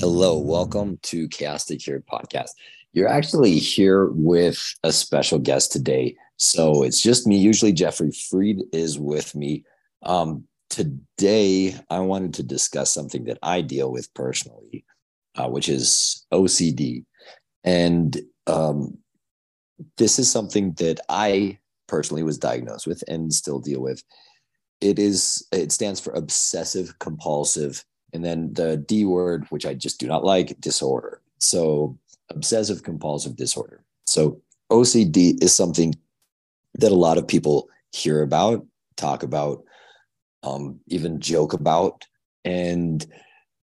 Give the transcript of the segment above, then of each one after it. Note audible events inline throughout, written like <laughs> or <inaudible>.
Hello, welcome to Chaos to Cured podcast. You're actually here with a special guest today. So it's just me. Usually, Jeffrey Freed is with me. Um, today, I wanted to discuss something that I deal with personally, uh, which is OCD. And um, this is something that I personally was diagnosed with and still deal with. It is, it stands for obsessive compulsive and then the D word, which I just do not like, disorder. So obsessive compulsive disorder. So OCD is something that a lot of people hear about, talk about, um, even joke about. And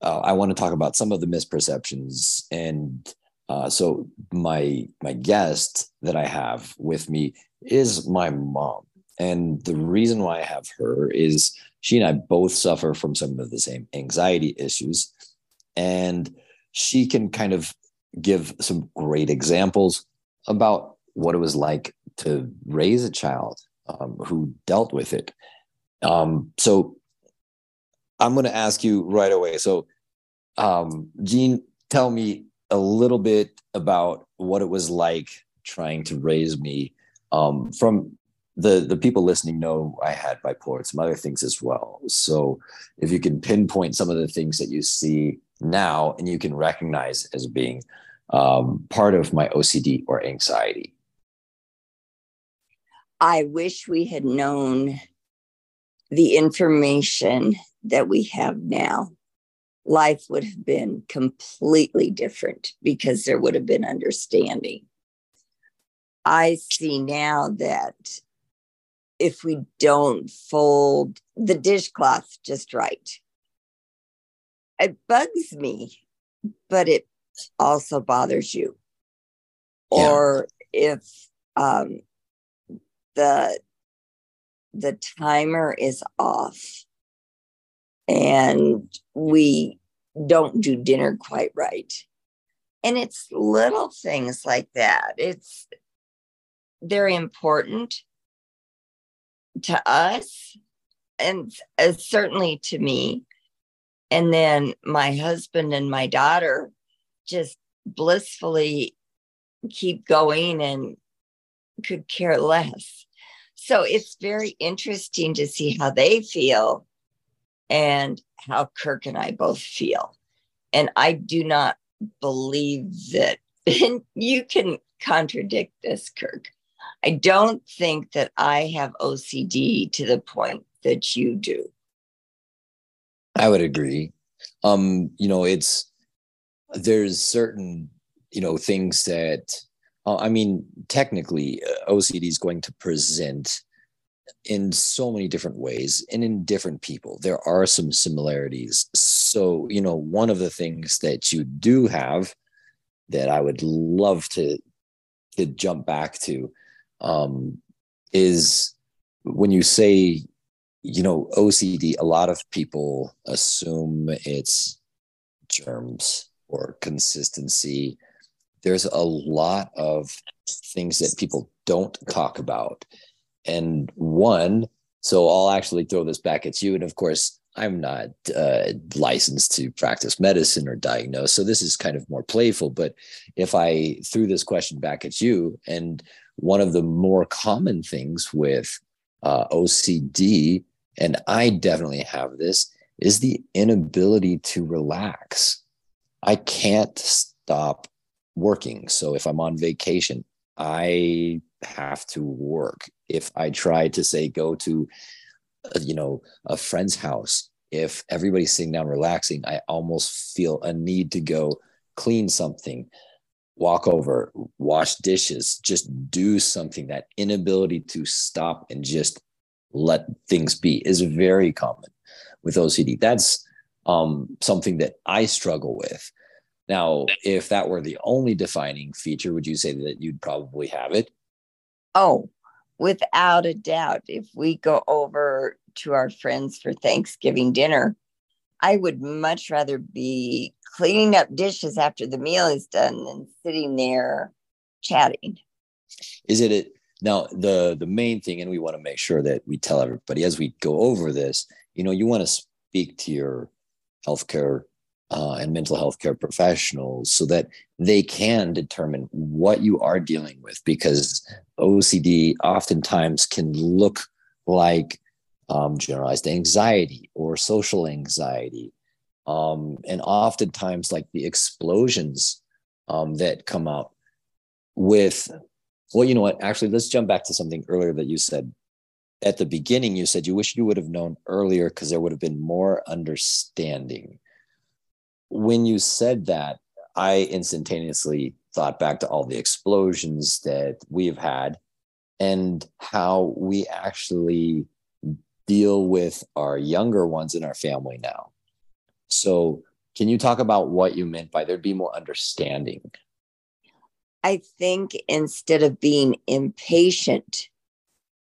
uh, I want to talk about some of the misperceptions. And uh, so my my guest that I have with me is my mom. And the reason why I have her is she and I both suffer from some of the same anxiety issues. And she can kind of give some great examples about what it was like to raise a child um, who dealt with it. Um, so I'm going to ask you right away. So, um, Jean, tell me a little bit about what it was like trying to raise me um, from the the people listening know I had bipolar and some other things as well. So if you can pinpoint some of the things that you see now and you can recognize as being um, part of my OCD or anxiety. I wish we had known the information that we have now. Life would have been completely different because there would have been understanding. I see now that if we don't fold the dishcloth just right. It bugs me, but it also bothers you. Yeah. Or if um, the the timer is off and we don't do dinner quite right. And it's little things like that. It's very important to us and uh, certainly to me. And then my husband and my daughter just blissfully keep going and could care less. So it's very interesting to see how they feel and how Kirk and I both feel. And I do not believe that <laughs> you can contradict this, Kirk. I don't think that I have OCD to the point that you do. I would agree. Um, you know, it's there's certain, you know, things that uh, I mean, technically, uh, OCD is going to present in so many different ways and in different people. There are some similarities. So, you know, one of the things that you do have that I would love to to jump back to um, is when you say, you know, OCD, a lot of people assume it's germs or consistency. There's a lot of things that people don't talk about. And one, so I'll actually throw this back at you. And of course, I'm not uh, licensed to practice medicine or diagnose. So this is kind of more playful. But if I threw this question back at you and one of the more common things with uh, OCD, and I definitely have this, is the inability to relax. I can't stop working. So if I'm on vacation, I have to work. If I try to say go to, uh, you know, a friend's house, if everybody's sitting down relaxing, I almost feel a need to go clean something walk over, wash dishes, just do something. That inability to stop and just let things be is very common with OCD. That's um, something that I struggle with. Now, if that were the only defining feature, would you say that you'd probably have it? Oh, without a doubt. If we go over to our friends for Thanksgiving dinner, I would much rather be cleaning up dishes after the meal is done and sitting there chatting. Is it a, now the the main thing, and we want to make sure that we tell everybody as we go over this, you know, you want to speak to your healthcare uh, and mental health care professionals so that they can determine what you are dealing with because OCD oftentimes can look like um, generalized anxiety or social anxiety. Um, and oftentimes, like the explosions um, that come out with, well, you know what? Actually, let's jump back to something earlier that you said. At the beginning, you said you wish you would have known earlier because there would have been more understanding. When you said that, I instantaneously thought back to all the explosions that we've had and how we actually deal with our younger ones in our family now. So, can you talk about what you meant by there'd be more understanding? I think instead of being impatient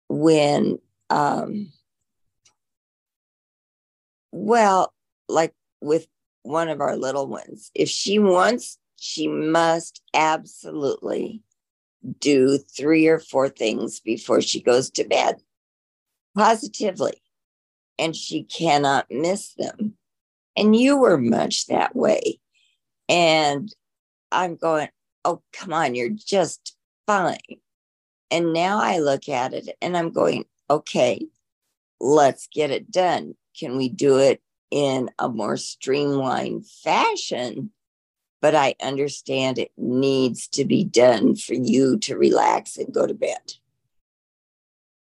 when, um, well, like with one of our little ones, if she wants, she must absolutely do three or four things before she goes to bed positively, and she cannot miss them. And you were much that way. And I'm going, oh, come on, you're just fine. And now I look at it and I'm going, okay, let's get it done. Can we do it in a more streamlined fashion? But I understand it needs to be done for you to relax and go to bed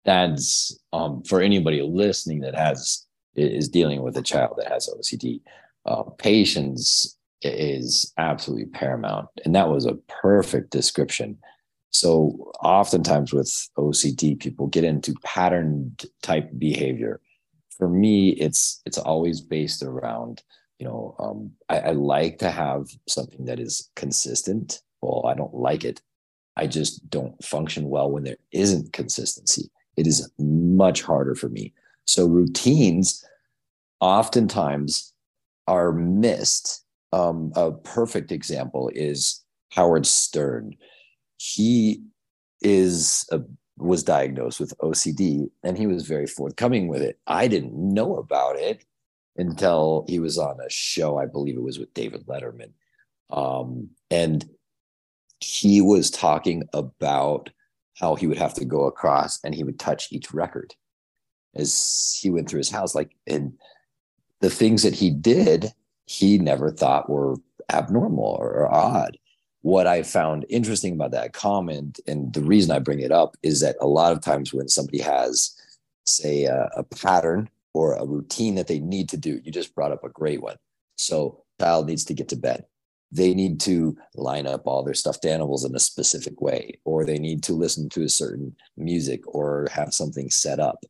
that's um, for anybody listening that has is dealing with a child that has OCD. Uh, patience is absolutely paramount, and that was a perfect description. So, oftentimes with OCD, people get into patterned type behavior. For me, it's it's always based around you know um, I, I like to have something that is consistent. Well, I don't like it. I just don't function well when there isn't consistency it is much harder for me. So routines oftentimes are missed. Um, a perfect example is Howard Stern. He is a, was diagnosed with OCD, and he was very forthcoming with it. I didn't know about it until he was on a show. I believe it was with David Letterman, um, and he was talking about how he would have to go across and he would touch each record as he went through his house. Like, and the things that he did, he never thought were abnormal or, odd. What I found interesting about that comment, and the reason I bring it up, is that a lot of times when somebody has, say, a, a pattern or a routine that they need to do, you just brought up a great one. So, child needs to get to bed they need to line up all their stuffed animals in a specific way, or they need to listen to a certain music or have something set up.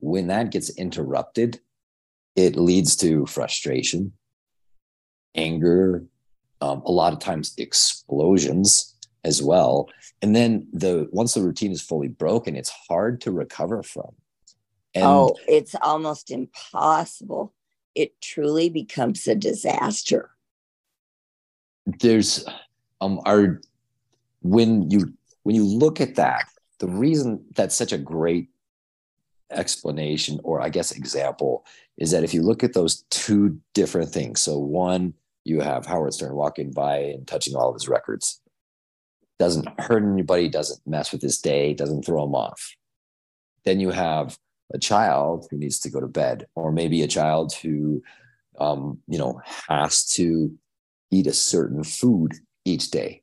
When that gets interrupted, it leads to frustration, anger, um, a lot of times explosions as well. And then the once the routine is fully broken, it's hard to recover from. And oh, it's almost impossible. It truly becomes a disaster there's um our when you when you look at that the reason that's such a great explanation or i guess example is that if you look at those two different things so one you have howard stern walking by and touching all of his records. Doesn't hurt anybody doesn't mess with his day doesn't throw him off. Then you have a child who needs to go to bed or maybe a child who um, you know has to eat a certain food each day.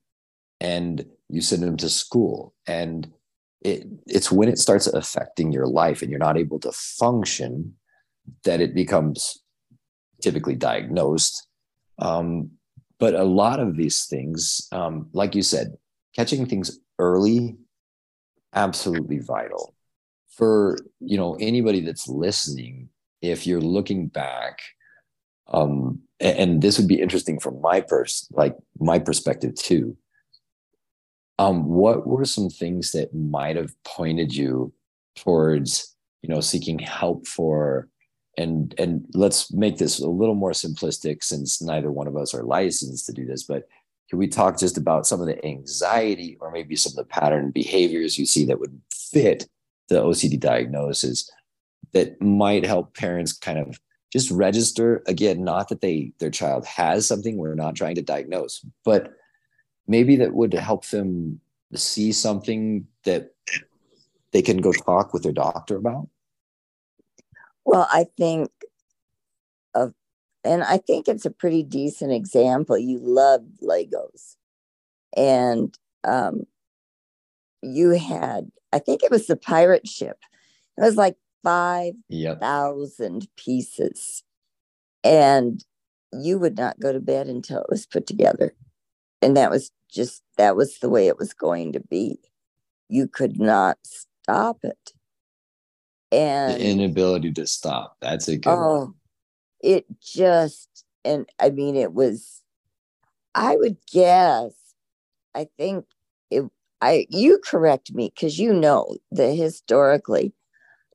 And you send them to school and it, it's when it starts affecting your life and you're not able to function that it becomes typically diagnosed. Um, but a lot of these things um, like you said catching things early absolutely vital. For you know anybody that's listening if you're looking back um, and this would be interesting from my pers like my perspective too um what were some things that might have pointed you towards you know seeking help for and and let's make this a little more simplistic since neither one of us are licensed to do this but can we talk just about some of the anxiety or maybe some of the pattern behaviors you see that would fit the OCD diagnosis that might help parents kind of just register? Again not that they their child has something we're not trying to diagnose but maybe that would help them see something that they can go talk with their doctor about well i think of and i think it's a pretty decent example you love legos and um you had i think it was the pirate ship it was like 5,000 yep. pieces. And you would not go to bed until it was put together. And that was just, that was the way it was going to be. You could not stop it. And the inability to stop. That's a good oh, one. It just, and I mean, it was, I would guess, I think it, I, you correct me because you know that historically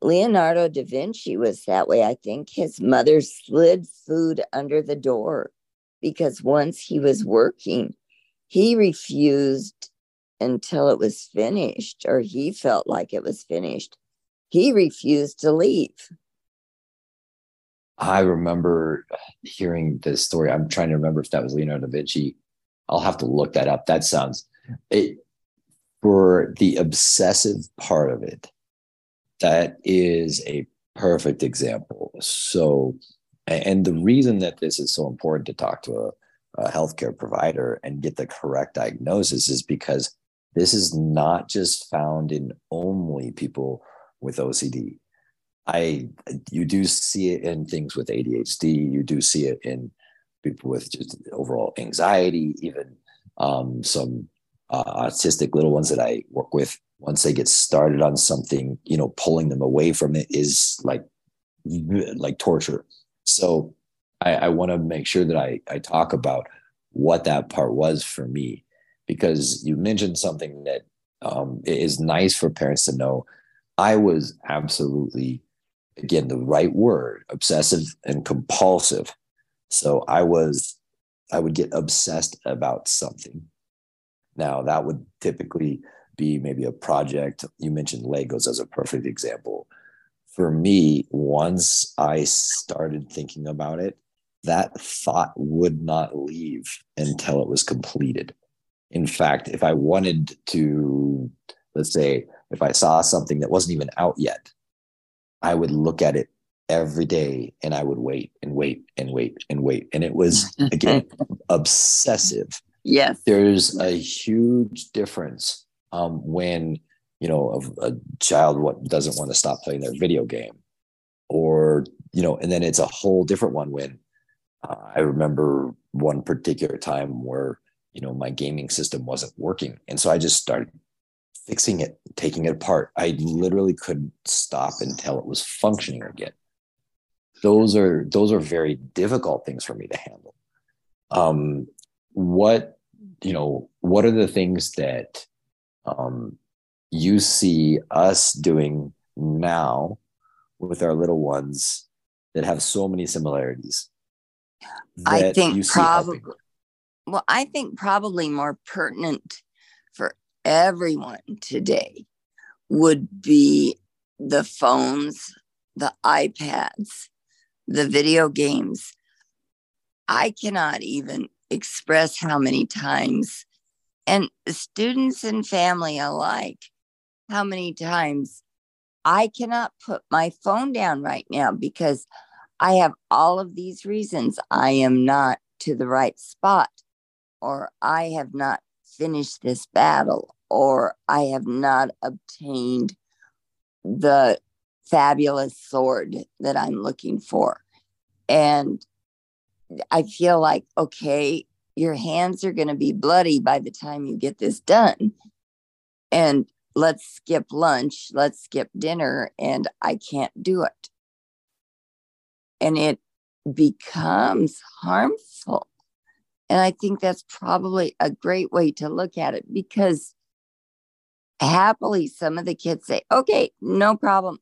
Leonardo da Vinci was that way. I think his mother slid food under the door because once he was working, he refused until it was finished, or he felt like it was finished. He refused to leave. I remember hearing this story. I'm trying to remember if that was Leonardo da Vinci. I'll have to look that up. That sounds it for the obsessive part of it that is a perfect example. So, and the reason that this is so important to talk to a, a healthcare provider and get the correct diagnosis is because this is not just found in only people with OCD. I you do see it in things with ADHD. You do see it in people with just overall anxiety, even um, some uh, autistic little ones that I work with once they get started on something, you know, pulling them away from it is like like torture. So I, I want to make sure that I, I talk about what that part was for me, because you mentioned something that um, is nice for parents to know. I was absolutely, again, the right word, obsessive and compulsive. So I was, I would get obsessed about something. Now that would typically be maybe a project. You mentioned Legos as a perfect example. For me, once I started thinking about it, that thought would not leave until it was completed. In fact, if I wanted to, let's say, if I saw something that wasn't even out yet, I would look at it every day and I would wait and wait and wait and wait. And it was, <laughs> again, obsessive. Yes. There's a huge difference um, when you know a, a child what doesn't want to stop playing their video game or you know and then it's a whole different one when uh, i remember one particular time where you know my gaming system wasn't working. And so i just started fixing it taking it apart. I literally couldn't stop until it was functioning again. Those are those are very difficult things for me to handle. Um what you know what are the things that um, you see us doing now with our little ones that have so many similarities. I think probably, well, I think probably more pertinent for everyone today would be the phones, the iPads, the video games. I cannot even express how many times and students and family alike, how many times I cannot put my phone down right now because I have all of these reasons I am not to the right spot, or I have not finished this battle, or I have not obtained the fabulous sword that I'm looking for. And I feel like, okay, your hands are going to be bloody by the time you get this done. And let's skip lunch, let's skip dinner, and I can't do it. And it becomes harmful. And I think that's probably a great way to look at it because happily some of the kids say, okay, no problem,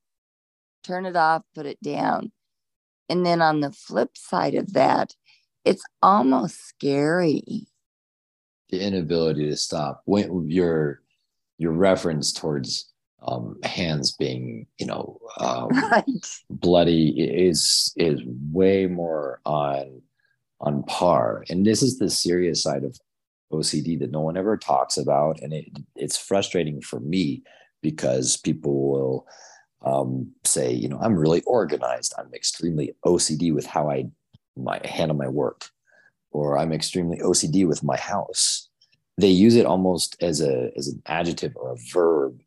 turn it off, put it down. And then on the flip side of that, it's almost scary. The inability to stop. When your your reference towards um, hands being you know um, <laughs> right. bloody is is way more on on par. And this is the serious side of ocd that no one ever talks about. And it, it's frustrating for me because people will um, say you know i'm really organized. I'm extremely ocd with how i my handle my work or i'm extremely ocd with my house. They use it almost as a as an adjective or a verb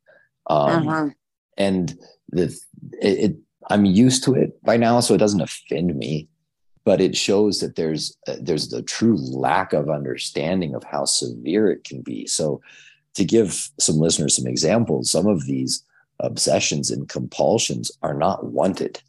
um, uh-huh. and the it, it, i'm used to it by now so it doesn't offend me but it shows that there's uh, there's a true lack of understanding of how severe it can be. So to give some listeners some examples some of these obsessions and compulsions are not wanted.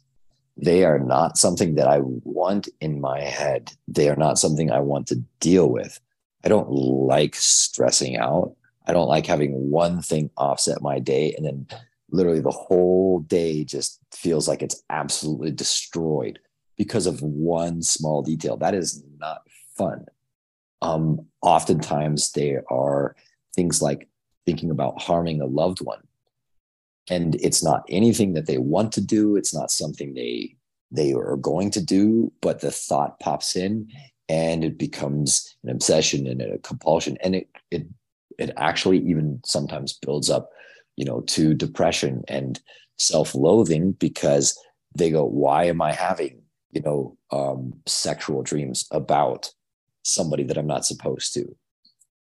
They are not something that i want in my head. They are not something i want to deal with. I don't like stressing out I don't like having one thing offset my day and then literally the whole day just feels like it's absolutely destroyed because of one small detail. That is not fun. Um, oftentimes, there are things like thinking about harming a loved one. And it's not anything that they want to do. It's not something they they are going to do, but the thought pops in and it becomes an obsession and a compulsion. And it it it actually even sometimes builds up you know to depression and self-loathing because they go why am i having you know um, sexual dreams about somebody that i'm not supposed to?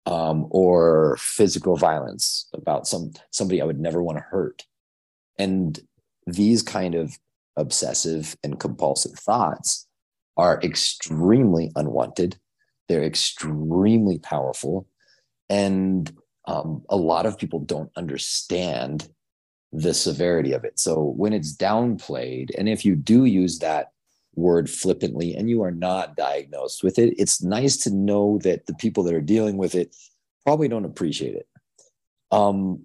Um, or physical violence about some somebody i would never want to hurt. And these kind of obsessive and compulsive thoughts are extremely unwanted. They're extremely powerful and um, a lot of people don't understand the severity of it. So when it's downplayed, and if you do use that word flippantly and you are not diagnosed with it, it's nice to know that the people that are dealing with it probably don't appreciate it. Um,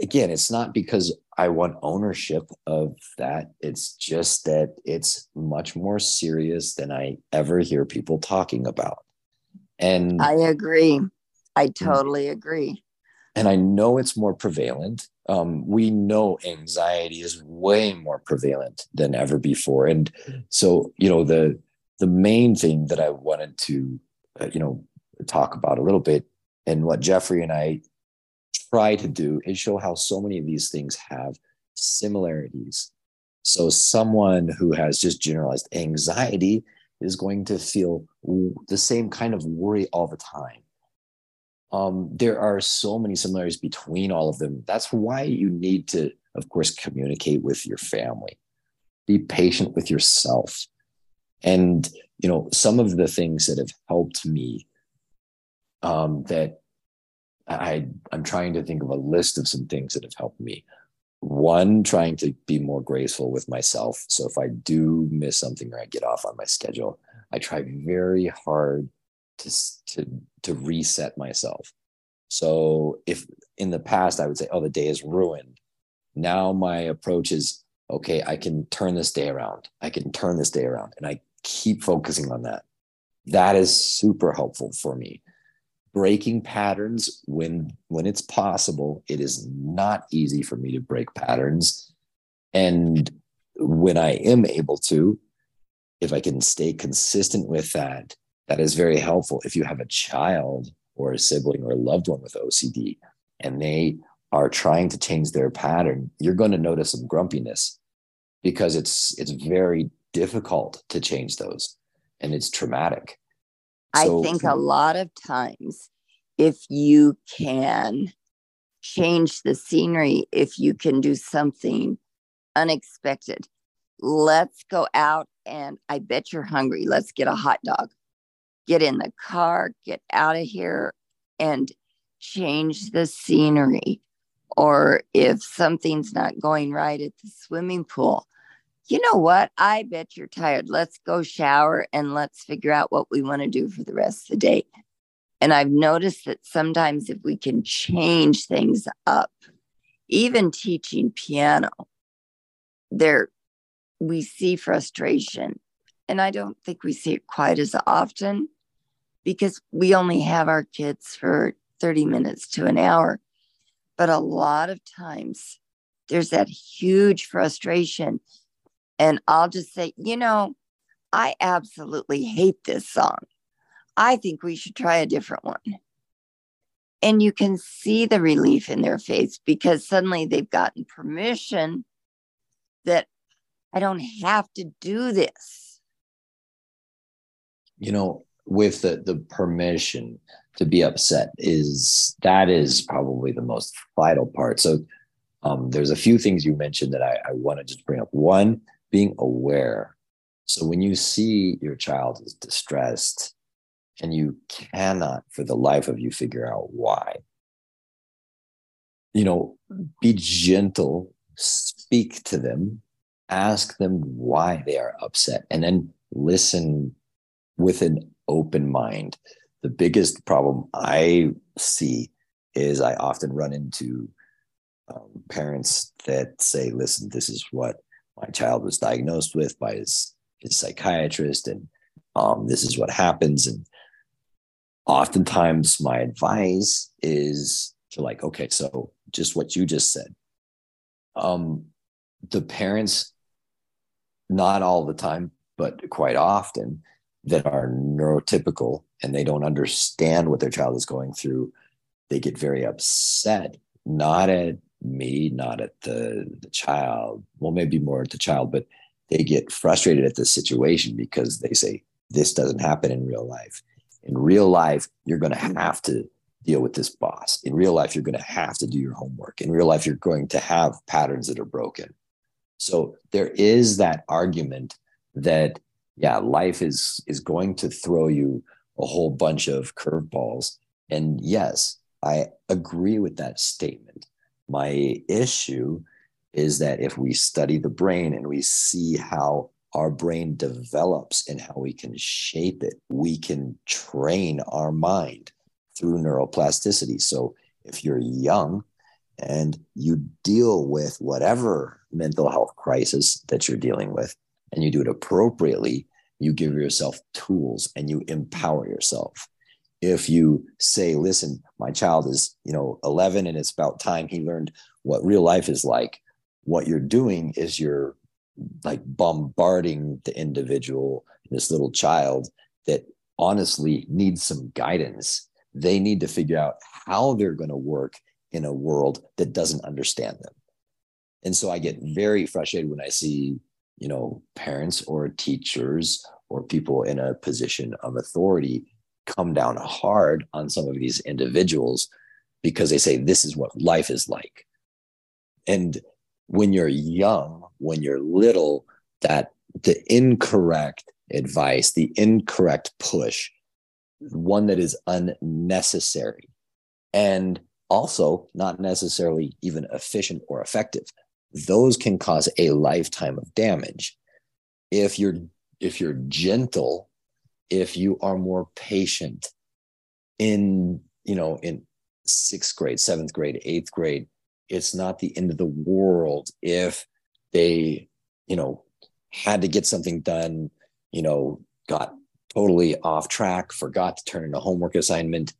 again, it's not because I want ownership of that. It's just that it's much more serious than I ever hear people talking about. And I agree. I mm. totally agree. And I know it's more prevalent. Um, we know anxiety is way more prevalent than ever before. And so, you know, the the main thing that I wanted to, uh, you know, talk about a little bit, and what Jeffrey and I try to do is show how so many of these things have similarities. So, someone who has just generalized anxiety is going to feel the same kind of worry all the time um, there are so many similarities between all of them. That's why you need to, of course, communicate with your family, be patient with yourself. And, you know, some of the things that have helped me um, that I, I'm trying to think of a list of some things that have helped me. One, trying to be more graceful with myself. So if I do miss something or I get off on my schedule, I try very hard to to to reset myself. So if in the past I would say, "Oh, the day is ruined," now my approach is, "Okay, I can turn this day around. I can turn this day around," and I keep focusing on that. That is super helpful for me. Breaking patterns when when it's possible. It is not easy for me to break patterns, and when I am able to, if I can stay consistent with that that is very helpful if you have a child or a sibling or a loved one with OCD and they are trying to change their pattern, you're going to notice some grumpiness because it's it's very difficult to change those and it's traumatic. So, I think a lot of times if you can change the scenery, if you can do something unexpected, let's go out and I bet you're hungry. Let's get a hot dog get in the car, get out of here, and change the scenery. Or if something's not going right at the swimming pool, you know what? I bet you're tired. Let's go shower and let's figure out what we want to do for the rest of the day. And I've noticed that sometimes if we can change things up, even teaching piano, there we see frustration. And I don't think we see it quite as often because we only have our kids for 30 minutes to an hour. But a lot of times there's that huge frustration. And I'll just say, you know, I absolutely hate this song. I think we should try a different one. And you can see the relief in their face because suddenly they've gotten permission that I don't have to do this. You know, with the, the permission to be upset is that is probably the most vital part. So um, there's a few things you mentioned that I, I want to just bring up. One, being aware. So when you see your child is distressed and you cannot for the life of you figure out why, you know, be gentle, speak to them, ask them why they are upset, and then listen with an open mind. The biggest problem I see is I often run into um, parents that say, listen, this is what my child was diagnosed with by his, his psychiatrist, and um, this is what happens. And oftentimes, my advice is to like, okay, so just what you just said. Um, the parents, not all the time, but quite often, that are neurotypical and they don't understand what their child is going through, they get very upset, not at me, not at the, the child, well, maybe more at the child, but they get frustrated at the situation because they say, this doesn't happen in real life. In real life, you're going to have to deal with this boss. In real life, you're going to have to do your homework. In real life, you're going to have patterns that are broken. So there is that argument that yeah, life is is going to throw you a whole bunch of curveballs. And yes, I agree with that statement. My issue is that if we study the brain and we see how our brain develops and how we can shape it, we can train our mind through neuroplasticity. So if you're young and you deal with whatever mental health crisis that you're dealing with, and you do it appropriately, you give yourself tools and you empower yourself. If you say, listen, my child is, you know, 11 and it's about time he learned what real life is like, what you're doing is you're like bombarding the individual, this little child that honestly needs some guidance. They need to figure out how they're going to work in a world that doesn't understand them. And so I get very frustrated when I see you know parents or teachers or people in a position of authority come down hard on some of these individuals because they say this is what life is like. And when you're young when you're little that the incorrect advice the incorrect push one that is unnecessary and also not necessarily even efficient or effective those can cause a lifetime of damage. If you're if you're gentle if you are more patient in you know in sixth grade seventh grade eighth grade it's not the end of the world if they you know had to get something done you know got totally off track forgot to turn in a homework assignment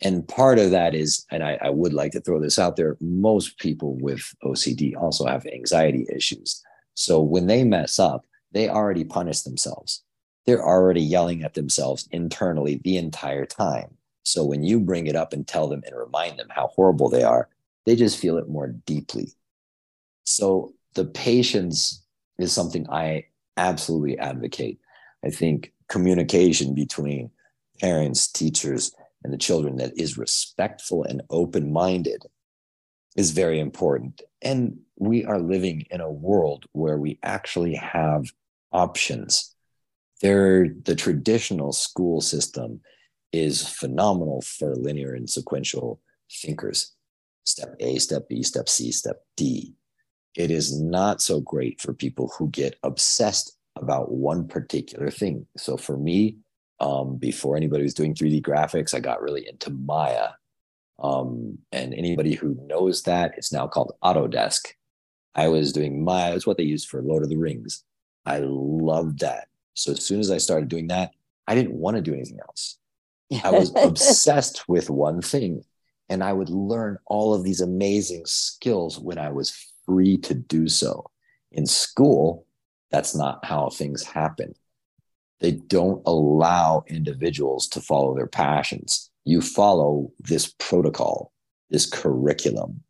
and part of that is, and I, I, would like to throw this out there, most people with OCD also have anxiety issues. So when they mess up, they already punish themselves. They're already yelling at themselves internally the entire time. So when you bring it up and tell them and remind them how horrible they are, they just feel it more deeply. So the patience is something I absolutely advocate. I think communication between parents, teachers, and the children that is respectful and open minded is very important. And we are living in a world where we actually have options. There, the traditional school system is phenomenal for linear and sequential thinkers. Step A, step B, step C, step D. It is not so great for people who get obsessed about one particular thing. So for me, um, before anybody was doing 3D graphics, I got really into Maya. Um, and anybody who knows that, it's now called Autodesk. I was doing Maya, it's what they use for Lord of the Rings. I loved that. So as soon as I started doing that, I didn't want to do anything else. I was <laughs> obsessed with one thing. And I would learn all of these amazing skills when I was free to do so. In school, that's not how things happen. They don't allow individuals to follow their passions. You follow this protocol, this curriculum.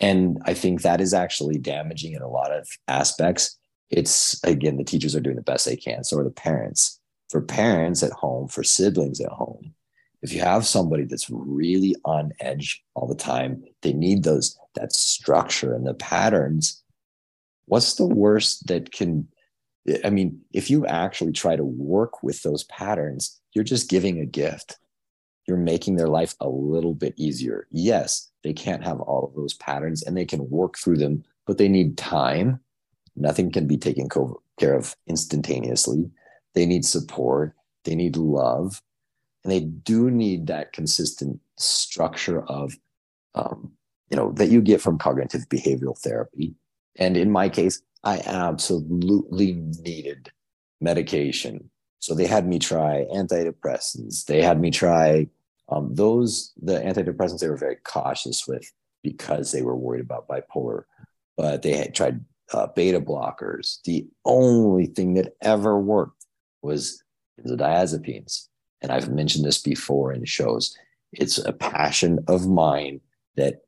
And I think that is actually damaging in a lot of aspects. It's again, the teachers are doing the best they can. So are the parents. For parents at home, for siblings at home, if you have somebody that's really on edge all the time, they need those that structure and the patterns. What's the worst that can I mean, if you actually try to work with those patterns, you're just giving a gift. You're making their life a little bit easier. Yes, they can't have all of those patterns and they can work through them, but they need time. Nothing can be taken care of instantaneously. They need support, they need love, and they do need that consistent structure of, um, you know, that you get from cognitive behavioral therapy. And in my case, I absolutely needed medication. So they had me try antidepressants. They had me try um, those, the antidepressants they were very cautious with because they were worried about bipolar, but they had tried uh, beta blockers. The only thing that ever worked was benzodiazepines. And I've mentioned this before in shows. It's a passion of mine that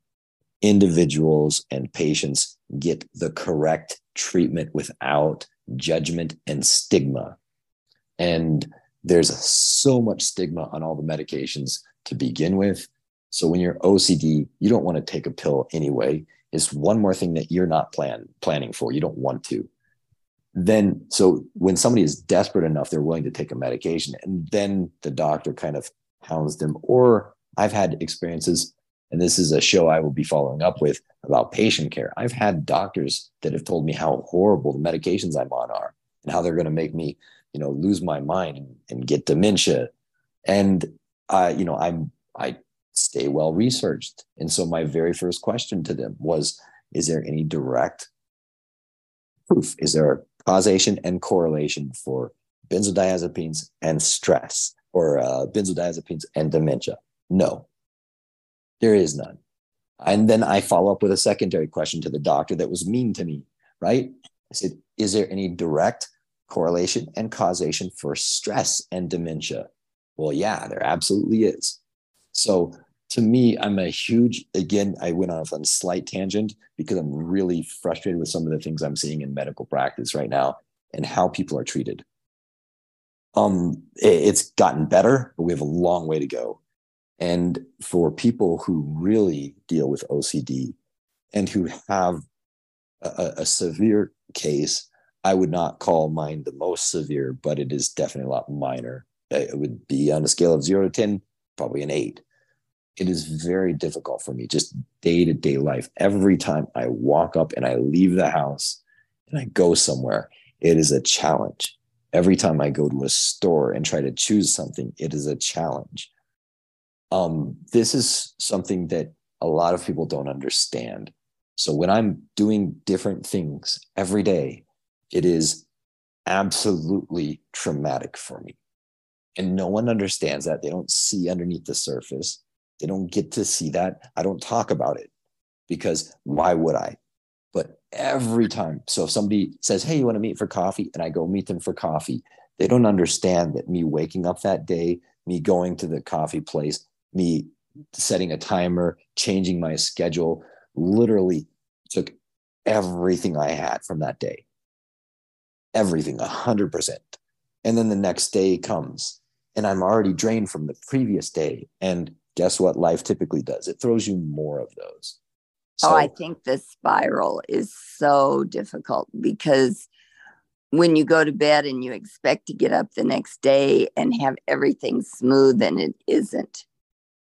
individuals and patients get the correct treatment without judgment and stigma. And there's so much stigma on all the medications to begin with. So when you're OCD, you don't want to take a pill anyway. It's one more thing that you're not plan planning for. You don't want to. Then, so when somebody is desperate enough, they're willing to take a medication, and then the doctor kind of hounds them. Or I've had experiences and this is a show I will be following up with about patient care. I've had doctors that have told me how horrible the medications I'm on are and how they're going to make me, you know, lose my mind and, get dementia. And I, you know, I'm I stay well researched. And so my very first question to them was, is there any direct proof? Is there a causation and correlation for benzodiazepines and stress or uh, benzodiazepines and dementia? No, there is none. And then I follow up with a secondary question to the doctor that was mean to me, right? I said, Is there any direct correlation and causation for stress and dementia? Well, yeah, there absolutely is. So to me, I'm a huge, again, I went off on a slight tangent because I'm really frustrated with some of the things I'm seeing in medical practice right now and how people are treated. Um, it's gotten better, but we have a long way to go. And for people who really deal with OCD and who have a, a, severe case, I would not call mine the most severe, but it is definitely a lot minor. Uh, it would be on a scale of zero to 10, probably an eight. It is very difficult for me, just day to day life. Every time I walk up and I leave the house and I go somewhere, it is a challenge. Every time I go to a store and try to choose something, it is a challenge um, this is something that a lot of people don't understand. So when I'm doing different things every day, it is absolutely traumatic for me. And no one understands that. They don't see underneath the surface. They don't get to see that. I don't talk about it because why would I? But every time, so if somebody says, Hey, you want to meet for coffee? And I go meet them for coffee, they don't understand that me waking up that day, me going to the coffee place, me setting a timer, changing my schedule, literally took everything I had from that day. Everything, a hundred percent. And then the next day comes and I'm already drained from the previous day. And guess what life typically does? It throws you more of those. Oh, so, oh, I think the spiral is so difficult because when you go to bed and you expect to get up the next day and have everything smooth and it isn't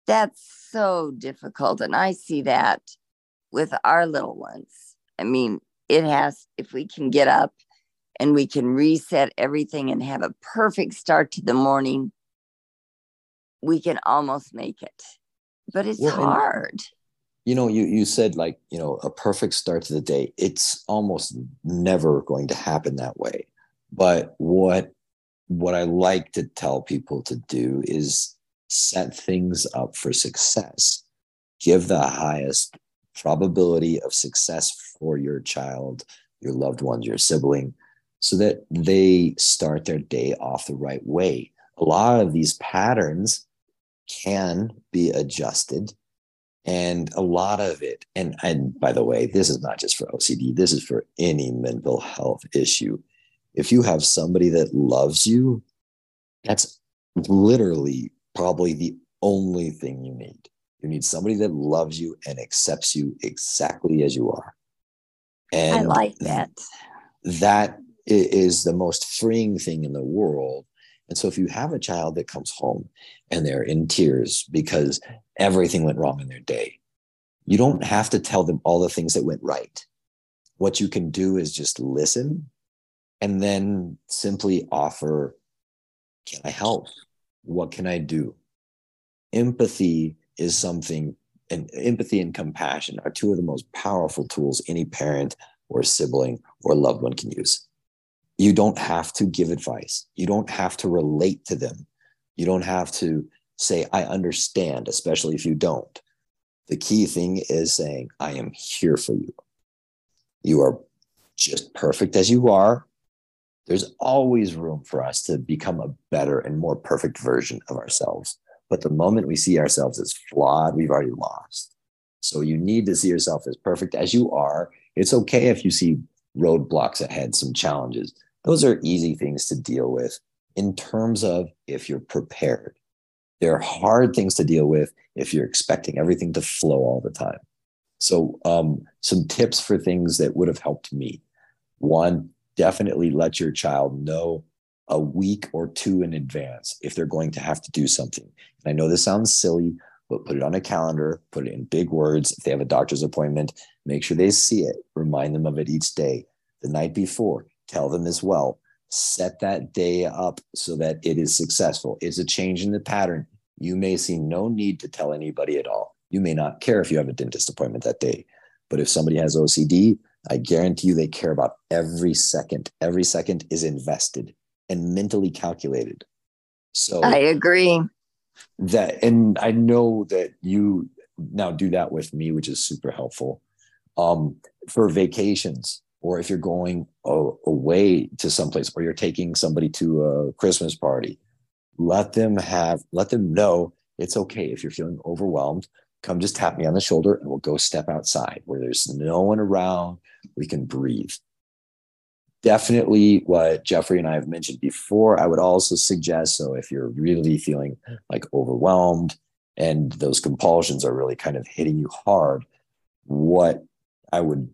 that's so difficult. And I see that with our little ones. I mean, it has, if we can get up and we can reset everything and have a perfect start to the morning, we can almost make it. But it's well, hard. You know, you you said like, you know, a perfect start to the day. It's almost never going to happen that way. But what what I like to tell people to do is set things up for success. Give the highest probability of success for your child, your loved ones, your sibling, so that they start their day off the right way. A lot of these patterns can be adjusted and a lot of it and and by the way this is not just for ocd this is for any mental health issue if you have somebody that loves you that's literally probably the only thing you need you need somebody that loves you and accepts you exactly as you are and i like that that is the most freeing thing in the world and so if you have a child that comes home and they're in tears because everything went wrong in their day, you don't have to tell them all the things that went right. What you can do is just listen and then simply offer Can I help? What can I do? Empathy is something, and empathy and compassion are two of the most powerful tools any parent or sibling or loved one can use. You don't have to give advice. You don't have to relate to them. You don't have to say, I understand, especially if you don't. The key thing is saying, I am here for you. You are just perfect as you are. There's always room for us to become a better and more perfect version of ourselves. But the moment we see ourselves as flawed, we've already lost. So you need to see yourself as perfect as you are. It's okay if you see roadblocks ahead, some challenges. Those are easy things to deal with in terms of if you're prepared. They're hard things to deal with if you're expecting everything to flow all the time. So, um, some tips for things that would have helped me. One, definitely let your child know a week or two in advance if they're going to have to do something. And I know this sounds silly, but put it on a calendar, put it in big words. If they have a doctor's appointment, make sure they see it, remind them of it each day. The night before, tell them as well set that day up so that it is successful it's a change in the pattern you may see no need to tell anybody at all you may not care if you have a dentist appointment that day but if somebody has ocd i guarantee you they care about every second. Every second is invested and mentally calculated. So i agree. that and i know that you now do that with me which is super helpful. Um for vacations or if you're going away to someplace or you're taking somebody to a christmas party let them have let them know it's okay if you're feeling overwhelmed come just tap me on the shoulder and we'll go step outside where there's no one around we can breathe definitely what jeffrey and i have mentioned before i would also suggest so if you're really feeling like overwhelmed and those compulsions are really kind of hitting you hard what i would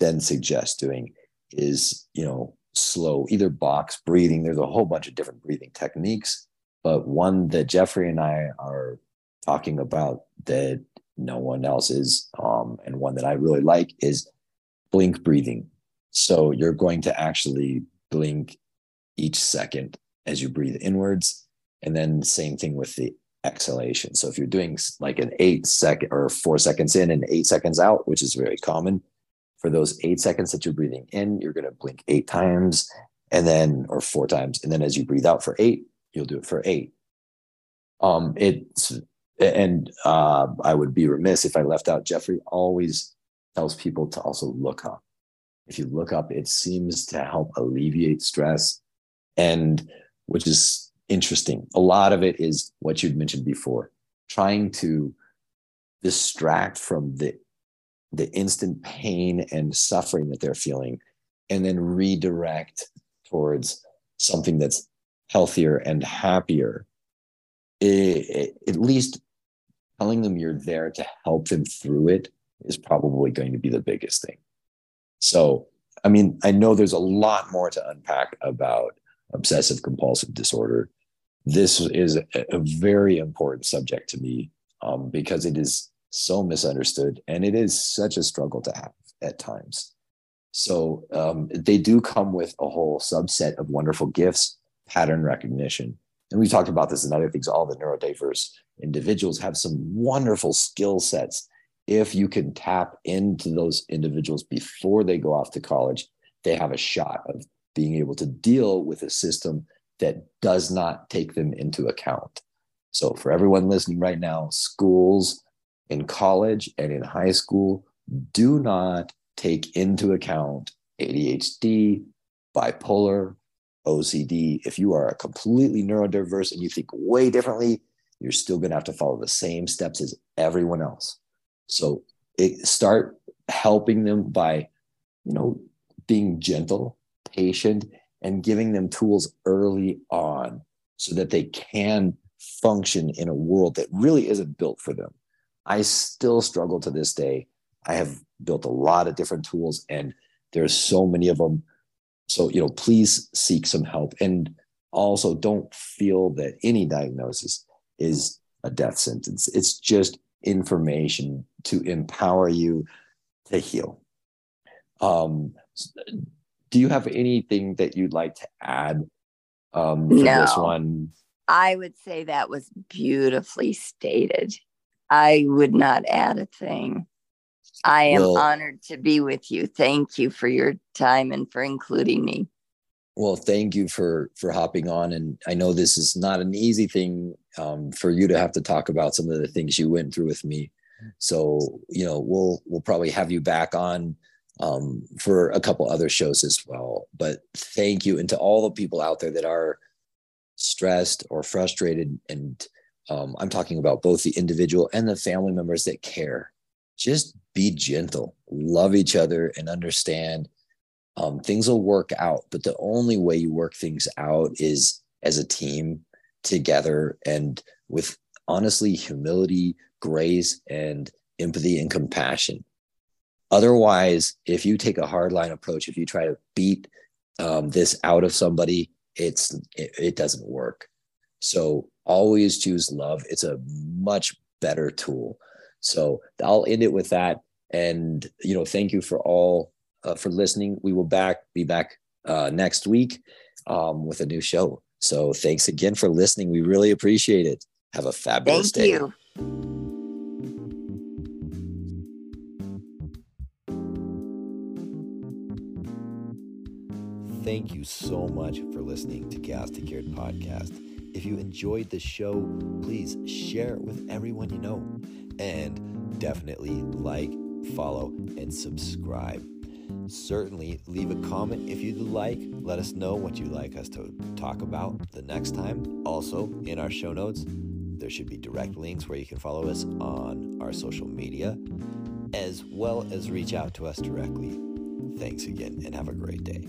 then suggest doing is, you know, slow, either box breathing. There's a whole bunch of different breathing techniques, but one that Jeffrey and I are talking about that no one else is, um, and one that I really like is blink breathing. So you're going to actually blink each second as you breathe inwards, and then same thing with the exhalation. So if you're doing like an eight second or four seconds in and eight seconds out, which is very common, for those eight seconds that you're breathing in, you're going to blink eight times and then, or four times. And then as you breathe out for eight, you'll do it for eight. Um, it's, and uh, I would be remiss if I left out Jeffrey always tells people to also look up. If you look up, it seems to help alleviate stress and which is interesting. A lot of it is what you'd mentioned before, trying to distract from the the instant pain and suffering that they're feeling and then redirect towards something that's healthier and happier it, it, at least telling them you're there to help them through it is probably going to be the biggest thing. So i mean i know there's a lot more to unpack about obsessive compulsive disorder. This is a, very important subject to me um, because it is so misunderstood and it is such a struggle to have at times. So um, they do come with a whole subset of wonderful gifts pattern recognition. And we've talked about this and other things all the neurodiverse individuals have some wonderful skill sets if you can tap into those individuals before they go off to college they have a shot of being able to deal with a system that does not take them into account so for everyone listening right now schools in college and in high school do not take into account ADHD, bipolar, OCD. If you are a completely neurodiverse and you think way differently, you're still going to have to follow the same steps as everyone else. So it, start helping them by, you know, being gentle, patient, and giving them tools early on so that they can function in a world that really isn't built for them. I still struggle to this day. I have built a lot of different tools and there's so many of them. So, you know, please seek some help and also don't feel that any diagnosis is a death sentence. It's just information to empower you to heal. Um, do you have anything that you'd like to add um, for no. this one? I would say that was beautifully stated. I would not add a thing. I am well, honored to be with you. Thank you for your time and for including me. Well, thank you for for hopping on, and I know this is not an easy thing um, for you to have to talk about some of the things you went through with me. So you know, we'll we'll probably have you back on um, for a couple other shows as well. But thank you, and to all the people out there that are stressed or frustrated, and um, I'm talking about both the individual and the family members that care. Just be gentle, love each other, and understand um, things will work out. But the only way you work things out is as a team together and with honestly humility, grace, and empathy and compassion. Otherwise, if you take a hardline approach, if you try to beat um, this out of somebody, it's it, it doesn't work. So always choose love. It's a much better tool. So I'll end it with that. And you know, thank you for all uh, for listening. We will back be back uh, next week um, with a new show. So thanks again for listening. We really appreciate it. Have a fabulous thank day. You. Thank you so much for listening to Chaos to Cured podcast. If you enjoyed the show, please share it with everyone you know. And definitely like, follow, and subscribe. Certainly leave a comment if you'd like. Let us know what you'd like us to talk about the next time. Also, in our show notes, there should be direct links where you can follow us on our social media, as well as reach out to us directly. Thanks again and have a great day.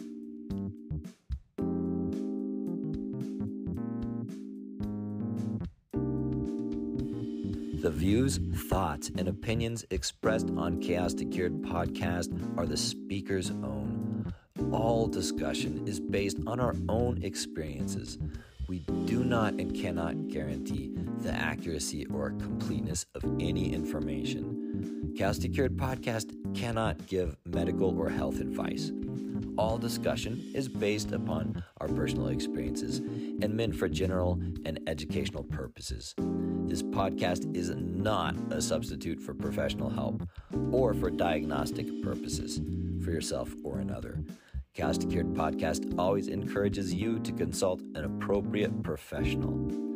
The views, thoughts, and opinions expressed on Chaos to Cured podcast are the speaker's own. All discussion is based on our own experiences. We do not and cannot guarantee the accuracy or completeness of any information. Chaos to Cured podcast cannot give medical or health advice. All discussion is based upon our personal experiences and meant for general and educational purposes. This podcast is not a substitute for professional help or for diagnostic purposes for yourself or another. Chaos to Cured podcast always encourages you to consult an appropriate professional.